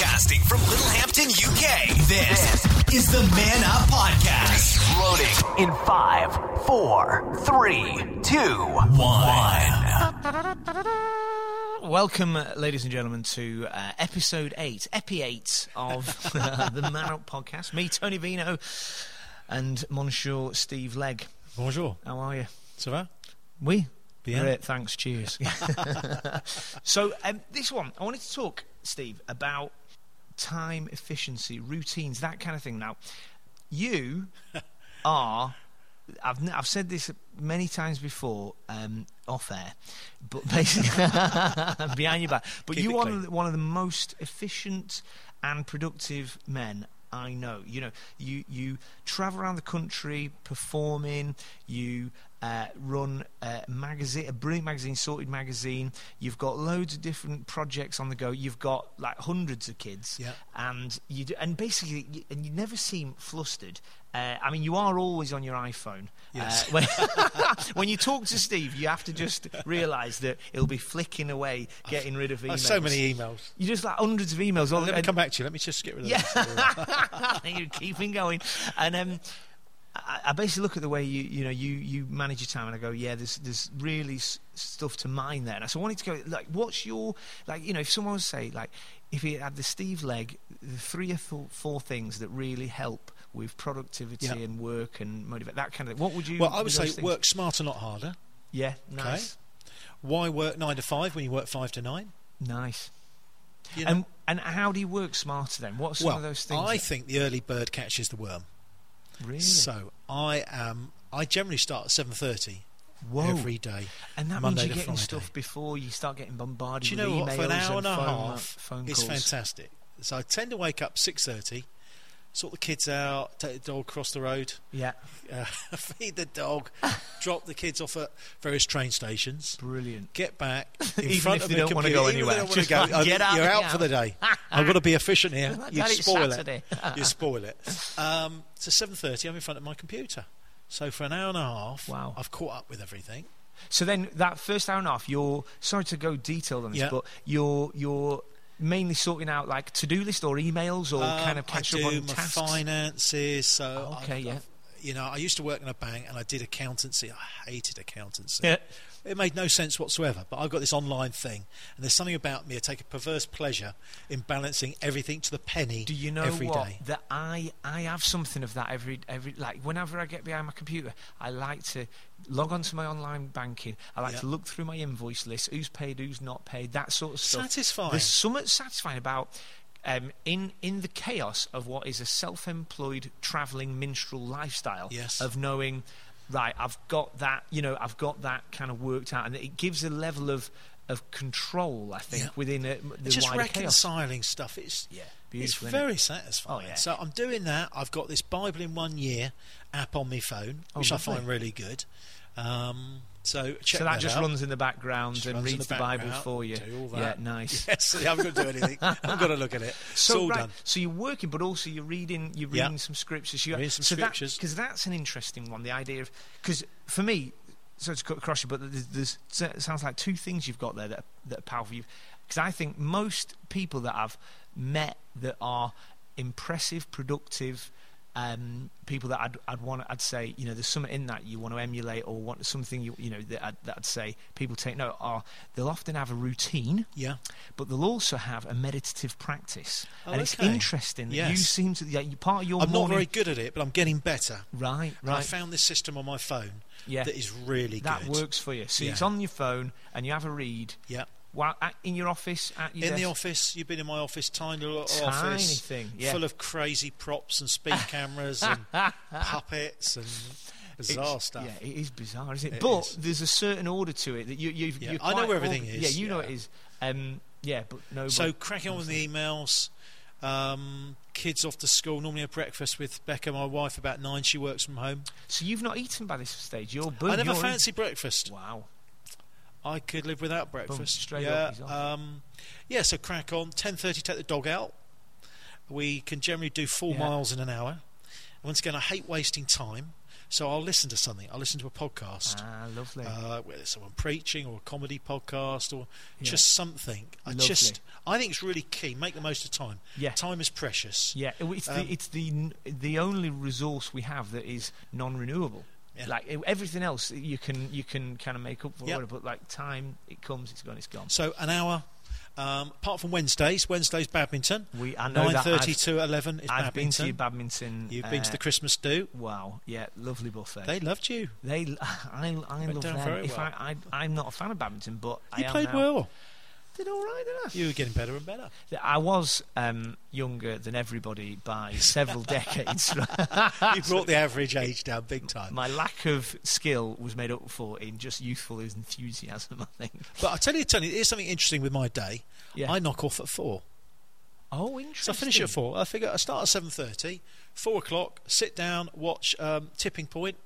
Broadcasting from Littlehampton, UK. This is the Man Up Podcast. Loading in five, four, three, two, one. Welcome, ladies and gentlemen, to uh, episode 8, Epi 8 of uh, the Man Up Podcast. Me, Tony Vino, and Monsieur Steve Legg. Bonjour. How are you? Ça va? We? Bien. Great, thanks, cheers. so, um, this one, I wanted to talk, Steve, about time efficiency, routines, that kind of thing. Now, you are. I've, I've said this many times before um, off air, but basically behind your back. But Keep you are clean. one of the most efficient and productive men I know. You know, you you travel around the country performing. You uh, run a magazine, a brilliant magazine, Sorted Magazine. You've got loads of different projects on the go. You've got like hundreds of kids, Yeah. and you do, and basically, you, and you never seem flustered. Uh, I mean, you are always on your iPhone. Yes. Uh, when, when you talk to Steve, you have to just realise that he'll be flicking away, getting rid of emails. so many emails. You just like hundreds of emails. All Let me come back to you. Let me just get rid of yeah, you're keeping going, and um, I, I basically look at the way you you know you you manage your time, and I go, yeah, there's there's really s- stuff to mine there. And so I wanted to go like, what's your like you know if someone was to say like if he had the Steve Legg, the three or four, four things that really help with productivity Yeah. and work and motivate that kind of thing. What would you? Well, I would say things? work smarter, not harder. Yeah, nice, Why work nine to five when you work five to nine? nice. You know? And and how do you work smarter then? What's some well, of those things? I that- think the early bird catches the worm. Really. So I am. I generally start at seven thirty every day. And that Monday means you're getting Friday. stuff before you start getting bombarded Do you with know what? For an hour and a phone, half, phone it's fantastic. So I tend to wake up six thirty, sort the kids out, take the dog across the road, Yeah, uh, feed the dog, drop the kids off at various train stations. brilliant. get back in Even front if of they the don't wanna computer. go even if they anywhere, don't wanna just go, like, get out You're out for the day. I've got to be efficient here. You spoil Saturday. it. You spoil it. Um, so seven thirty, I'm in front of my computer. So for an hour and a half, Wow. I've caught up with everything. So then that first hour and a half, you're sorry to go detailed on this, Yeah. but you're you're mainly sorting out like to do list or emails or Um, kind of catch I up do on my tasks. finances. So okay, I've- yeah. I've- you know, I used to work in a bank and I did accountancy. I hated accountancy. Yeah. It made no sense whatsoever. But I've got this online thing, and there's something about me. I take a perverse pleasure in balancing everything to the penny Do you know every what? day. That I I have something of that every every like whenever I get behind my computer, I like to log onto my online banking. I like Yeah. to look through my invoice list, who's paid, who's not paid, that sort of stuff. Satisfying. There's something satisfying about. Um, in in the chaos of what is a self-employed travelling minstrel lifestyle Yes. of knowing, right, I've got that, you know, I've got that kind of worked out, and it gives a level of of control, I think, Yeah. within a, the just wider chaos. reconciling stuff. It's Yeah, it's beautiful, innit? very satisfying. Oh, yeah. So I'm doing that. I've got this Bible in one year app on my phone, Oh, which I find really good. Um, so check so that, just out. runs in the background Just and reads the the, Bible for you. Yeah, nice. Yes, I haven't got to do anything. I've got to look at it. So it's right, done. so you're working, but also you're reading. You're Yeah. reading some scriptures. You, Reading some so scriptures. because that's an interesting one. The idea of because for me, so to cut across you, but there's, there's it sounds like two things you've got there that are, that are powerful. Because I think most people that I've met that are impressive, productive. Um, people that I'd, I'd want, I'd say, you know, there's something in that you want to emulate, or want something you, you know, that I'd, that I'd say people take note. Are they'll often have a routine, Yeah. but they'll also have a meditative practice. Oh, and it's okay. interesting that you seem to, yeah, you part of your I'm not very good at it, but I'm getting better. right, And I found this system on my phone Yeah. that is really that good. That works for you. So Yeah. it's on your phone and you have a read Yeah. While at, in your office, at your In the office, you've been in my office, tiny little Tiny office, thing, yeah. full of crazy props and speed cameras and puppets and bizarre It's- stuff. Yeah, it is bizarre, isn't it? It but is. there's a certain order to it that you, you've. Yeah, I know where everything is, Yeah, you know it is. Um, yeah, but no. So cracking on with the emails. Um, kids off to school. Normally, have breakfast with Becca, my wife. About nine, she works from home. so you've not eaten by this stage. You're boom. I never fancy breakfast. Wow. I could live without breakfast. straight yeah, um, yeah. So crack on. Ten thirty, take the dog out. We can generally do four Yeah. miles in an hour. Once again, I hate wasting time, So I'll listen to something. I'll listen to a podcast. Ah, lovely. Uh, whether it's someone preaching or a comedy podcast or Yeah. just something. I Lovely. just, I think it's really key. Make the most of time. Yeah. Time is precious. Yeah, it's Um, the it's the the only resource we have that is non-renewable. Yeah. Like everything else, you can you can kind of make up for Yep. it, but like time, it comes, it's gone, it's gone. So an hour. Um, apart from Wednesdays, Wednesdays badminton. We I know Nine thirty to eleven is I've been to badminton. your badminton. You've been to uh, the Christmas do. Wow, yeah, lovely buffet. They loved you. They, I, I Went love them. If well. I, I, I'm not a fan of badminton, but I You am played well. Did all right, I? You were getting better and better. I was um, younger than everybody by several decades. You brought the average age down big time. My lack of skill was made up for in just youthful enthusiasm, I think. But I tell you, Tony, here's something interesting with my day. Yeah. I knock off at four. oh, So interesting. I finish at four. I figure I start at seven thirty. Four o'clock. Sit down. Watch um, Tipping Point.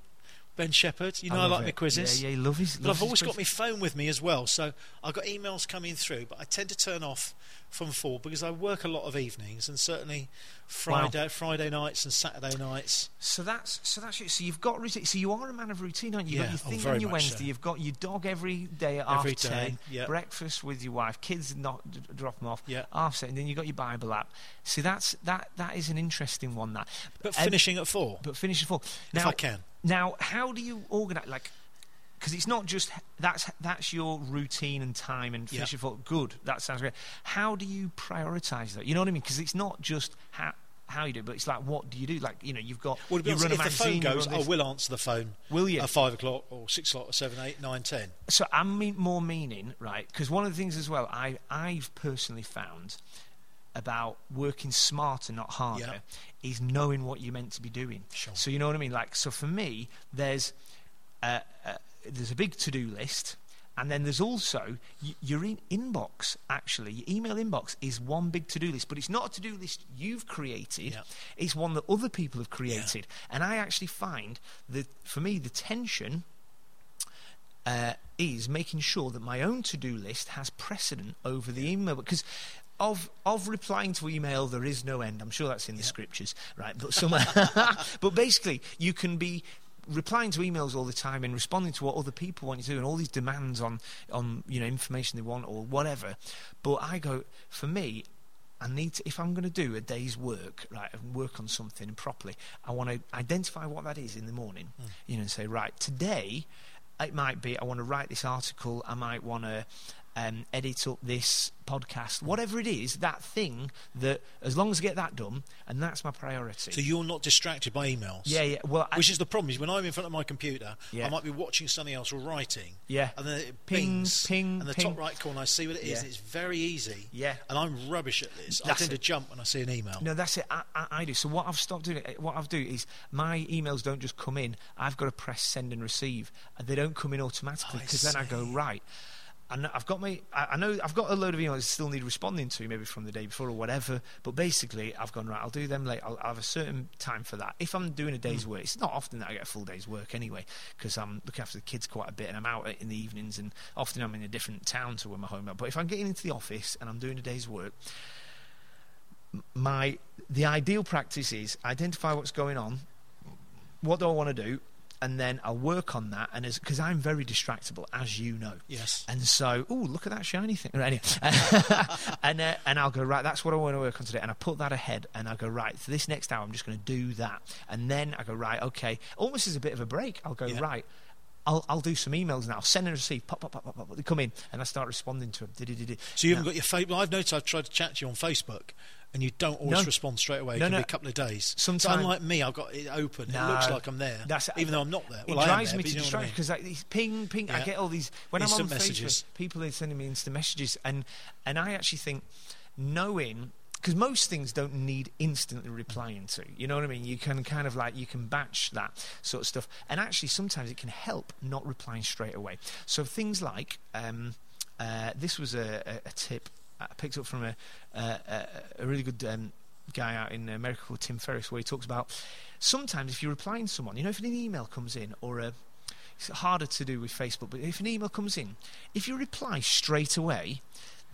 Ben Shephard. You know I, love like it. my quizzes. Yeah, yeah, love his. But I've always got my phone with me as well, so I've got emails coming through. But I tend to turn off from four because I work a lot of evenings, and certainly Friday, Friday nights and Saturday nights. So that's so that's it. So you've got routine. So you are a man of routine, aren't you? Yeah, You've got oh, your thing very on your Wednesday. so. You've got your dog every day at Every half day, ten. yeah. Breakfast with your wife. Kids not d- drop them off. Yeah. Half seven. Then you've got your Bible app. See, that's that that is an interesting one. That. But Um, finishing at four, But finishing at four. if I can. Now, how do you organise? Like, because it's not just that's that's your routine and time and Yeah. finish at four. Good, that sounds great. How do you prioritise that? You know what I mean? Because it's not just how how you do, it, but it's like what do you do? Like, you know, you've got Well, you honest, run a if the phone goes, I will answer the phone Will you? at five o'clock or six o'clock or seven, eight, nine, ten. So I'm mean, more meaning, right? Because one of the things as well, I I've personally found about working smarter, not harder, is knowing what you're meant to be doing. Sure. So you know what I mean? Like, so for me, there's uh, uh, there's a big to-do list. And then there's also y- your in- inbox. Actually, your email inbox is one big to-do list, but it's not a to-do list you've created. Yeah. It's one that other people have created. And I actually find that for me, the tension uh, is making sure that my own to-do list has precedent over the email because of of replying to email there is no end. I'm sure that's in the scriptures, right? But somewhere, but basically you can be replying to emails all the time and responding to what other people want you to do and all these demands on on you know information they want or whatever. But I go for me. I need to, if I'm going to do a day's work, right, and work on something properly, I want to identify what that is in the morning, hmm. you know, and say, right, today it might be I want to write this article, I might want to um, edit up this podcast, whatever it is, that thing that as long as I get that done, and that's my priority. So you're not distracted by emails. yeah, yeah. Well, I, Which is the problem is when I'm in front of my computer, Yeah. I might be watching something else or writing. Yeah. And then it Ping, pings, ping, and the ping. top right corner, I see what it is. Yeah. It's very easy. Yeah. And I'm rubbish at this. I That's tend to jump when I see an email. No, that's it. I, I, I do. So what I've stopped doing, what I've do is my emails don't just come in. I've got to press send and receive, and they don't come in automatically because then I go right. And I've got my, I know I've got a load of emails that still need responding to, maybe from the day before or whatever. But basically, I've gone right. I'll do them late. I'll, I'll have a certain time for that. If I'm doing a day's Hmm. work, it's not often that I get a full day's work anyway, because I'm looking after the kids quite a bit, and I'm out in the evenings, and often I'm in a different town to where my home is. But if I'm getting into the office and I'm doing a day's work, my the ideal practice is identify what's going on what do i want to do and then i'll work on that and as because i'm very distractible as you know Yes. and so oh look at that shiny thing Right, anyway. and uh, and i'll go right that's what i want to work on today and i put that ahead and i go right for this next hour i'm just going to do that and then i go right okay almost as a bit of a break i'll go Yeah. right I'll, I'll do some emails now. Send and receive. Pop, pop, pop, pop, pop. They come in, and I start responding to them. Di-di-di-di. So you haven't got your favourite. I've noticed I've tried to chat to you on Facebook, and you don't always No. respond straight away. It No, can no. be a couple of days. Sometimes, so unlike me, I've got it open. No. it looks like I'm there, That's- even though I'm not there. It Well, I am drives there, me to you know what I mean. because like ping ping. I get all these when Instant I'm on messages. Facebook. People are sending me instant messages, and and I actually think knowing because most things don't need instantly replying to. You know what I mean? You can kind of like you can batch that sort of stuff, and actually sometimes it can help not replying straight away. So things like um, uh, this was a, a, a tip I picked up from a a, a, really good. Um, Guy out in America called Tim Ferriss, where he talks about sometimes if you're replying to someone, you know, if an email comes in or a it's harder to do with Facebook, but if an email comes in, if you reply straight away,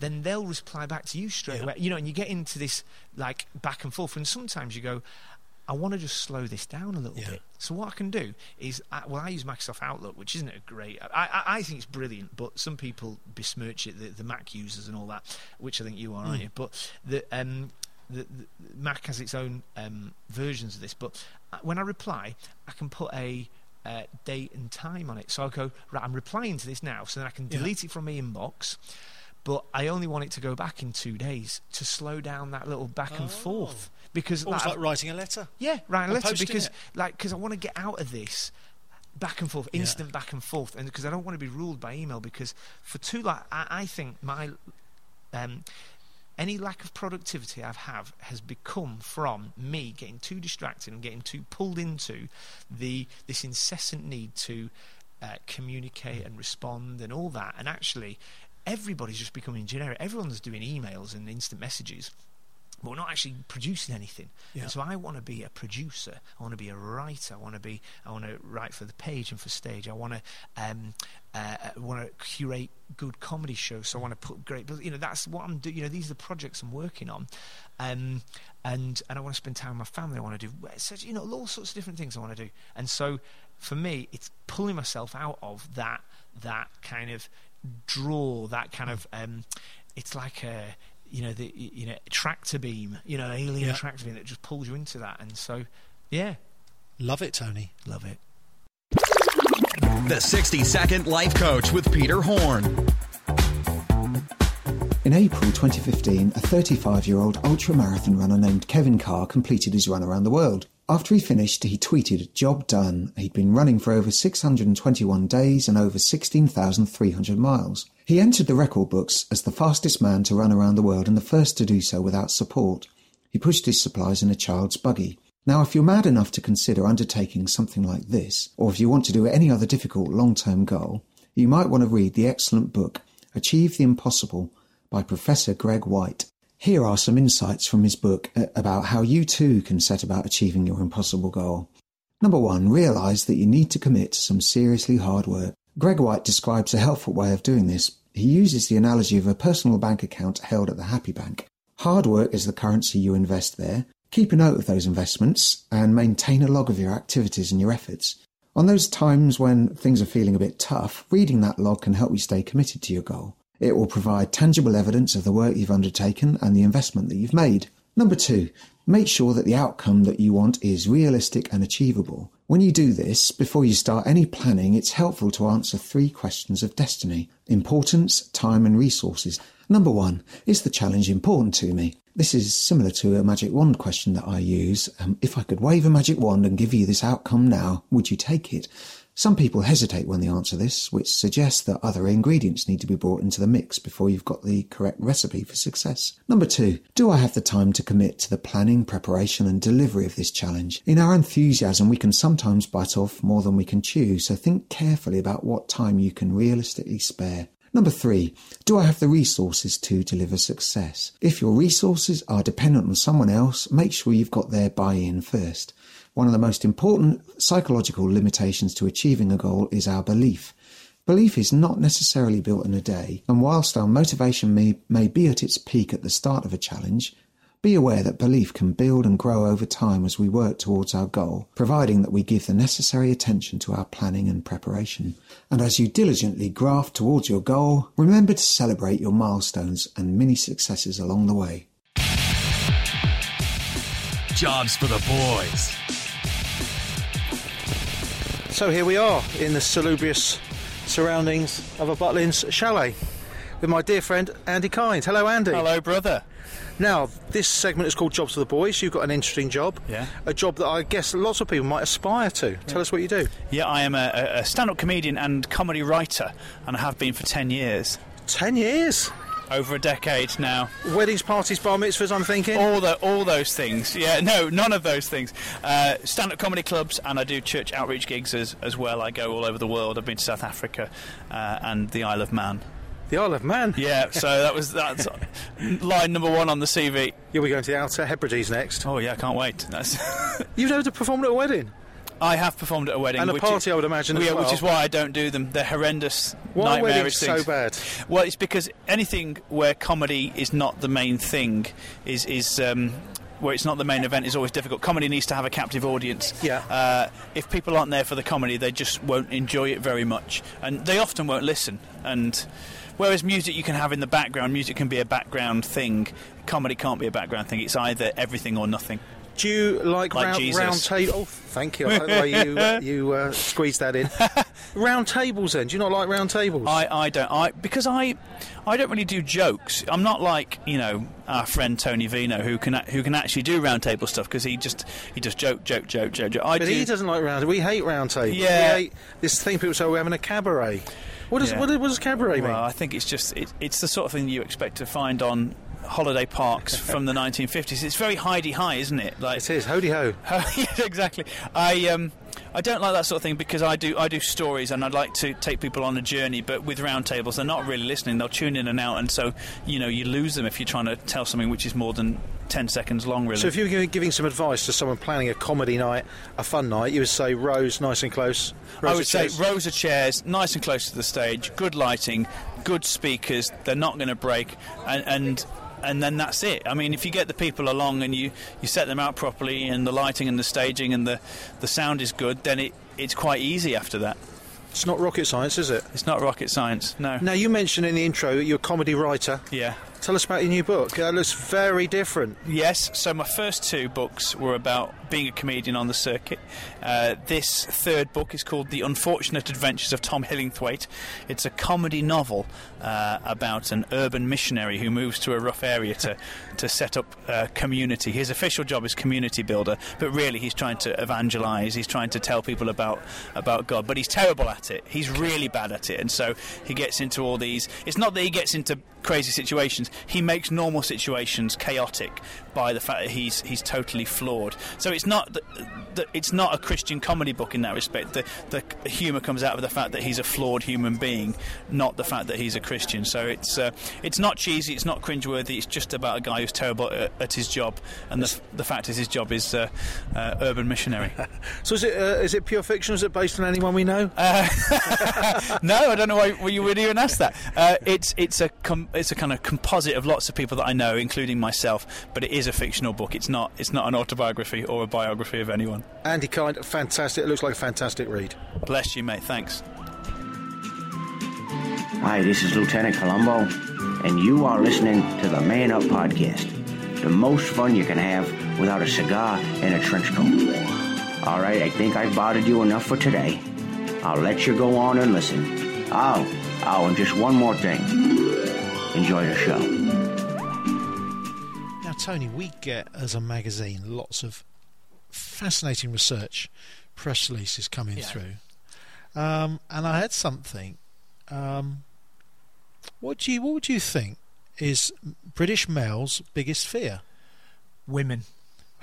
then they'll reply back to you straight Yeah. away. You know, and you get into this like back and forth, and sometimes you go, I want to just slow this down a little Yeah. bit. So what I can do is, I, well, I use Microsoft Outlook, which isn't a great. I, I, I think it's brilliant, but some people besmirch it, the, the Mac users and all that, which I think you are, aren't Mm. you? But the um, the, the Mac has its own um, versions of this. But uh, when I reply, I can put a uh, date and time on it. So I go right. I'm replying to this now, so then I can Yeah. delete it from my inbox. But I only want it to go back in two days to slow down that little back and Oh. forth because Almost like, like writing a letter. yeah, right. a Letter because it. like because I want to get out of this back and forth, Yeah. instant back and forth, and because I don't want to be ruled by email. Because for too like I, I think my um, any lack of productivity I've have has become from me getting too distracted and getting too pulled into the this incessant need to uh, communicate and respond and all that, and actually. Everybody's just becoming generic. Everyone's doing emails and instant messages but we're not actually producing anything. Yeah. So I want to be a producer. I want to be a writer. I want to be. I want to write for the page and for stage. I want to. Um, uh, I want to curate good comedy shows. So I want to put great. You know, that's what I'm doing. You know, these are the projects I'm working on. Um, and and I want to spend time with my family. I want to do. So, you know, all sorts of different things I want to do. And so for me, it's pulling myself out of that that kind of draw. That kind of. Um, it's like a you know the you know tractor beam you know alien Yeah. tractor beam that just pulls you into that and so yeah Love it, Tony. love it The 60 Second Life Coach with Peter Horn. In April 2015, a 35 year old ultra marathon runner named Kevin Carr completed his run around the world. After he finished, he tweeted, Job done. He'd been running for over 621 days and over 16,300 miles. He entered the record books as the fastest man to run around the world and the first to do so without support. He pushed his supplies in a child's buggy. Now, if you're mad enough to consider undertaking something like this, or if you want to do any other difficult long term goal, you might want to read the excellent book, Achieve the Impossible by Professor Greg Whyte. Here are some insights from his book uh, about how you too can set about achieving your impossible goal. Number one, realize that you need to commit to some seriously hard work. Greg Whyte describes a helpful way of doing this. He uses the analogy of a personal bank account held at the Happy Bank. Hard work is the currency you invest there. Keep a note of those investments and maintain a log of your activities and your efforts. On those times when things are feeling a bit tough, reading that log can help you stay committed to your goal. It will provide tangible evidence of the work you've undertaken and the investment that you've made. Number two, make sure that the outcome that you want is realistic and achievable. When you do this, before you start any planning, it's helpful to answer three questions of destiny importance, time, and resources. Number one, is the challenge important to me? This is similar to a magic wand question that I use. Um, if I could wave a magic wand and give you this outcome now, would you take it? Some people hesitate when they answer this, which suggests that other ingredients need to be brought into the mix before you've got the correct recipe for success. Number two, do I have the time to commit to the planning, preparation, and delivery of this challenge? In our enthusiasm, we can sometimes bite off more than we can chew, so think carefully about what time you can realistically spare. Number three, do I have the resources to deliver success? If your resources are dependent on someone else, make sure you've got their buy in first. One of the most important psychological limitations to achieving a goal is our belief. Belief is not necessarily built in a day, and whilst our motivation may, may be at its peak at the start of a challenge, be aware that belief can build and grow over time as we work towards our goal, providing that we give the necessary attention to our planning and preparation. And as you diligently graft towards your goal, remember to celebrate your milestones and mini successes along the way. Jobs for the boys. So here we are in the salubrious surroundings of a Butlins chalet with my dear friend Andy Kind. Hello, Andy. Hello, brother. Now, this segment is called Jobs for the Boys. You've got an interesting job. Yeah. A job that I guess lots of people might aspire to. Tell us what you do. Yeah, I am a, a- stand up comedian and comedy writer, and I have been for 10 years. Ten years. Over a decade now. Weddings, parties, bar mitzvahs, I'm thinking. All the all those things. Yeah, no, none of those things. Uh, stand up comedy clubs, and I do church outreach gigs as, as well. I go all over the world. I've been to South Africa uh, and the Isle of Man. The Isle of Man. Yeah, so that was that's line number one on the CV. You'll be going to the Outer Hebrides next. Oh yeah, I can't wait. That's You've never performed at a wedding. I have performed at a wedding And a party, is- I would imagine, Yeah, well. which is why I don't do them. They're horrendous, Why nightmarish weddings so bad? Well, it's because anything where comedy is not the main thing is is um, where it's not the main event is always difficult. Comedy needs to have a captive audience. Yeah. Uh, if people aren't there for the comedy, they just won't enjoy it very much, and they often won't listen. And whereas music you can have in the background, music can be a background thing. Comedy can't be a background thing. It's either everything or nothing. Do you like, Like round, Jesus. round table? Oh, thank you. I like the way you uh, you uh, squeezed that in. round tables, then? Do you not like round tables? I, I don't I because I I don't really do jokes. I'm not like you know our friend Tony Vino who can who can actually do round table stuff because he just he just joke joke joke joke joke. I but do, he doesn't like round. We hate round tables. Yeah. We hate this thing people say we're having a cabaret. What does Yeah. what, what does cabaret mean? Well, I think it's just it, it's the sort of thing you expect to find on holiday parks from the 1950s. It's very Hi-de-Hi, isn't it? Like it is hody ho. exactly. I um, I don't like that sort of thing because I do I do stories and I'd like to take people on a journey. But with roundtables, they're not really listening. They'll tune in and out, and so you know you lose them if you're trying to tell something which is more than ten seconds long. Really. So if you were giving some advice to someone planning a comedy night, a fun night, you would say rows nice and close. I would say chairs. rows of chairs, nice and close to the stage, good lighting, good speakers. They're not going to break, and, and and then that's it. I mean, if you get the people along and you, you set them out properly, and the lighting and the staging and the the sound is good, then it it's quite easy after that. It's not rocket science, is it? It's not rocket science. No. Now you mentioned in the intro that you're a comedy writer. Yeah. Tell us about your new book. That looks very different. Yes, so my first two books were about being a comedian on the circuit. Uh, this third book is called The Unfortunate Adventures of Tom Hillingthwaite. It's a comedy novel uh, about an urban missionary who moves to a rough area to, to set up a community. His official job is community builder, but really he's trying to evangelise, he's trying to tell people about, about God, but he's terrible at it. He's really bad at it, and so he gets into all these. It's not that he gets into crazy situations. He makes normal situations chaotic by the fact that he's he's totally flawed. So it's not that, that it's not a Christian comedy book in that respect. The the humour comes out of the fact that he's a flawed human being, not the fact that he's a Christian. So it's uh, it's not cheesy. It's not cringeworthy. It's just about a guy who's terrible at, at his job, and the, the fact is his job is uh, uh, urban missionary. So is it uh, is it pure fiction? Is it based on anyone we know? no, I don't know why, why you would even ask that. Uh, it's it's a com- it's a kind of composite of lots of people that I know, including myself. But it is a fictional book. It's not it's not an autobiography or a biography of anyone. Andy Kind, fantastic. It looks like a fantastic read. Bless you, mate. Thanks. Hi, this is Lieutenant Columbo, and you are listening to the Man Up Podcast. The most fun you can have without a cigar and a trench coat. All right, I think I've bothered you enough for today. I'll let you go on and listen. Oh, oh, and just one more thing. Enjoy the show. Now, Tony, we get as a magazine lots of fascinating research, press releases coming Yeah. through, um, and I had something. Um, what do you what would you think is British males' biggest fear? Women.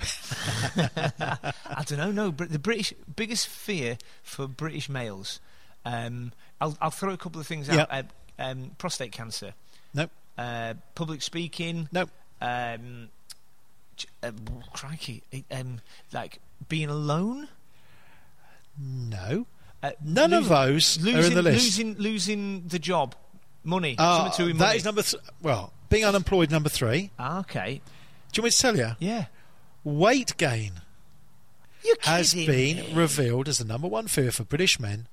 I don't know. No, but the British biggest fear for British males. Um, I'll, I'll throw a couple of things out. Yeah. Uh, um, prostate cancer. Nope. Uh, public speaking. Nope. Um, uh, crikey. Um, like being alone. No, Uh, none of those losing, are in the list. Losing, losing the job, money. Do with that money. is number. Th- well, being unemployed, number three. Ah, okay. Do you want me to tell you? Yeah. Weight gain You're has been me. revealed as the number one fear for British men,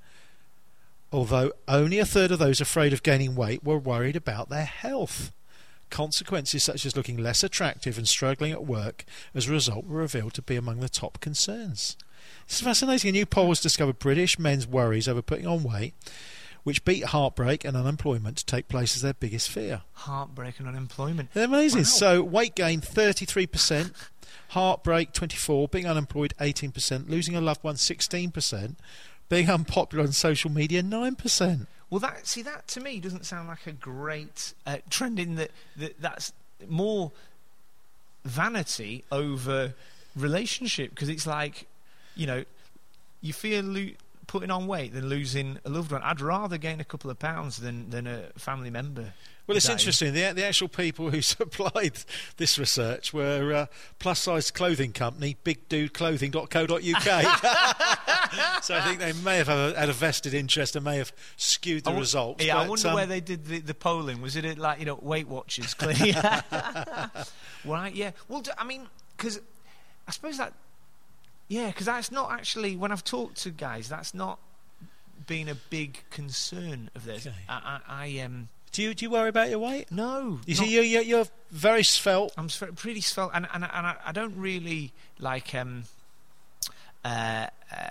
although only a third of those afraid of gaining weight were worried about their health. Consequences such as looking less attractive and struggling at work as a result were revealed to be among the top concerns. It's fascinating. A new poll has discovered British men's worries over putting on weight, which beat heartbreak and unemployment to take place as their biggest fear. Heartbreak and unemployment. They're amazing. Wow. So weight gain 33%, heartbreak 24, being unemployed 18%, losing a loved one 16%, being unpopular on social media 9%. Well, that see that to me doesn't sound like a great uh, trend. In that, that that's more vanity over relationship because it's like, you know, you feel putting on weight than losing a loved one. I'd rather gain a couple of pounds than than a family member. Well, it's interesting. The, the actual people who supplied this research were uh, plus size clothing company, bigdudeclothing.co.uk. so I think they may have had a, vested interest and may have skewed the wo- results. Yeah, I wonder um, where they did the, the polling. Was it at, like you know Weight Watchers? Clearly, right? Yeah. Well, I mean, because I suppose that yeah, because that's not actually when I've talked to guys, that's not been a big concern of theirs. Okay. I, I, I um Do you do you worry about your weight? no, You see, you're, you're, you're very svelte. I'm pretty svelte, and and, and I, I don't really like um uh, uh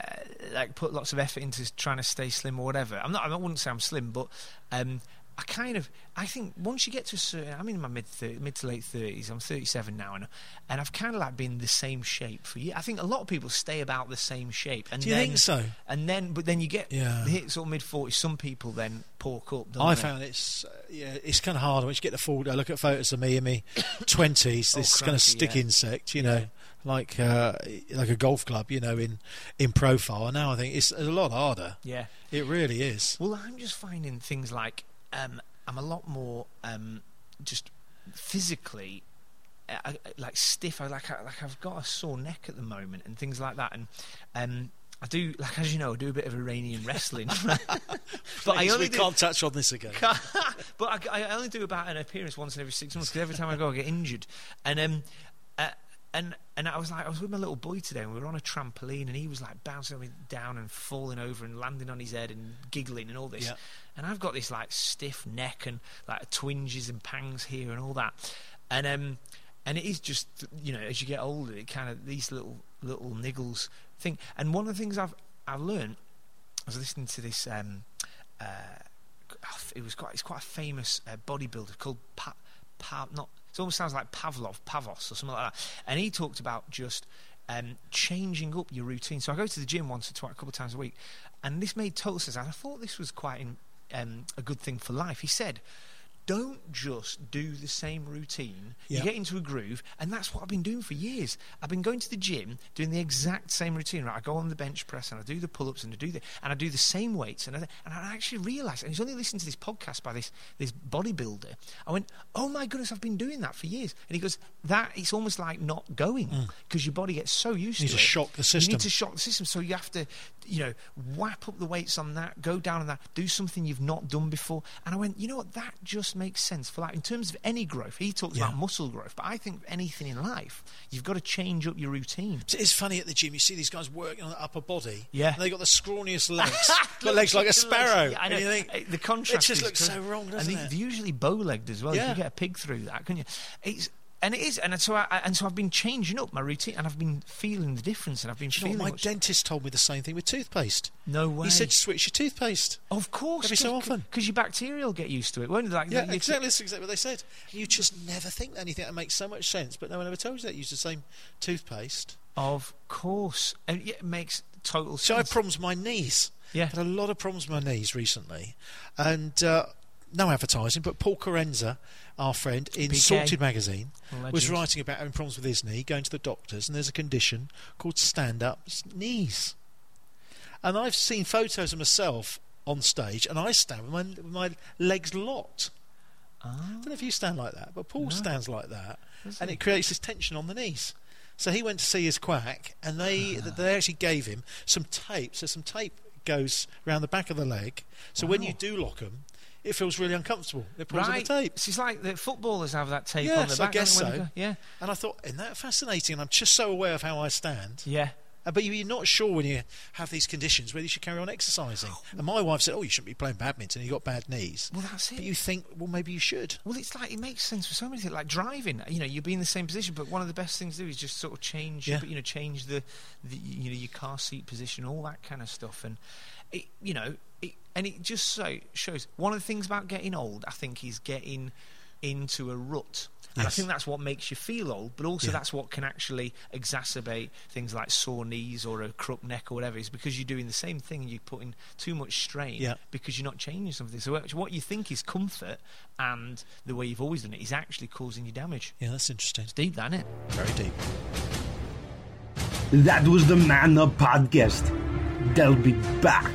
like put lots of effort into trying to stay slim or whatever. I'm not. I wouldn't say I'm slim, but um. I kind of, I think once you get to a certain, I'm in my mid mid to late thirties. I'm 37 now, and and I've kind of like been the same shape for years. I think a lot of people stay about the same shape. And Do you then, think so? And then, but then you get Yeah. hit sort of mid 40s. Some people then pork up. Don't I they? found it's uh, yeah, it's kind of hard once you get the full. I look at photos of me in my twenties. Oh, This kind of stick yeah. insect, you know, like uh, like a golf club, you know, in in profile. Now I think it's a lot harder. Yeah. It really is. Well, I'm just finding things like um, I'm a lot more um, just physically uh, I- like stiff. I like I, like I've got a sore neck at the moment and things like that. And um, I do like as you know, I do a bit of Iranian wrestling. but I only do, can't touch on this again. but I, I only do about an appearance once in every six months because every time I go, I get injured. And um, uh, and and I was like, I was with my little boy today, and we were on a trampoline, and he was like bouncing me down and falling over and landing on his head and giggling and all this. Yeah. And I've got this like stiff neck and like twinges and pangs here and all that. And um, and it is just you know as you get older, it kind of these little little niggles thing. And one of the things I've I've learned, I was listening to this. Um, uh, it was quite it's quite a famous uh, bodybuilder called pa, not it almost sounds like Pavlov Pavos or something like that. And he talked about just um, changing up your routine. So I go to the gym once or twice a couple of times a week and this made total sense. And I thought this was quite in, um, a good thing for life. He said don't just do the same routine. You get into a groove, and that's what I've been doing for years. I've been going to the gym, doing the exact same routine. Right, I go on the bench press, and I do the pull-ups, and I do the, and I do the same weights, and I, and I actually realised, and he's only listening to this podcast by this this bodybuilder. I went, oh my goodness, I've been doing that for years, and he goes, that it's almost like not going because your body gets so used Mm. You to need to it. shock the system. You need to shock the system, so you have to, you know, whap up the weights on that, go down on that, do something you've not done before. And I went, you know what, that just makes sense for that. in terms of any growth. He talks Yeah. about muscle growth, but I think anything in life, you've got to change up your routine. It's funny at the gym. You see these guys working on the upper body. Yeah. And they got the scrawniest legs. got legs like a sparrow. Yeah, I know. And think, the contrast It just looks so wrong, doesn't they- it? They're usually bow-legged as well. You Yeah. can get a pig through that, couldn't you? It's and it is, and so I, and so I've been changing up my routine, and I've been feeling the difference, and I've been Do you know feeling. My much- dentist told me the same thing with toothpaste. no way. He said switch your toothpaste. "Of course, Every so often. because your bacteria will get used to it, won't it? Like, Yeah, exactly. That's exactly what they said. You just never think anything that makes so much sense, but no one ever tells you that. Use the same toothpaste. Of course, and it makes total sense. So I had sense. problems with my knees. Yeah. I had a lot of problems with my knees recently, and uh, no advertising. But Paul Kerensa, our friend in PK. Sorted magazine, was writing about having problems with his knee, going to the doctors, and there's a condition called stand-up knees. And I've seen photos of myself on stage, and I stand with my, with my legs locked. I don't know if you stand like that, but Paul No. stands like that, Does and he? it creates this tension on the knees. So he went to see his quack, and they Ah. they actually gave him some tape. So some tape goes around the back of the leg. So when you do lock them, it feels really uncomfortable. It pulls on the tape. It's like the footballers have that tape on the Yes, I guess don't they, when so. go- Yeah, And I thought, isn't that fascinating? And I'm just so aware of how I stand. yeah. Uh, But you- you're not sure when you have these conditions whether you should carry on exercising. And my wife said, "Oh, you shouldn't be playing badminton. You've got bad knees." Well, that's it. But you think, well, maybe you should. Well, it's like it makes sense for so many things, like driving. You know, you'll be in the same position, but one of the best things to do is just sort of change, Yeah. you know, change the, the, you know, your car seat position, all that kind of stuff, and it, you know, it, and it just so shows. One of the things about getting old, I think, is getting into a rut. And I think that's what makes you feel old, but also Yeah. that's what can actually exacerbate things like sore knees or a crook neck or whatever. Is because you're doing the same thing and you're putting too much strain Yeah. because you're not changing something. So what you think is comfort and the way you've always done it is actually causing you damage. Yeah, that's interesting. It's deep, that, isn't it? Very deep. That was the Man Up Podcast. They'll be back.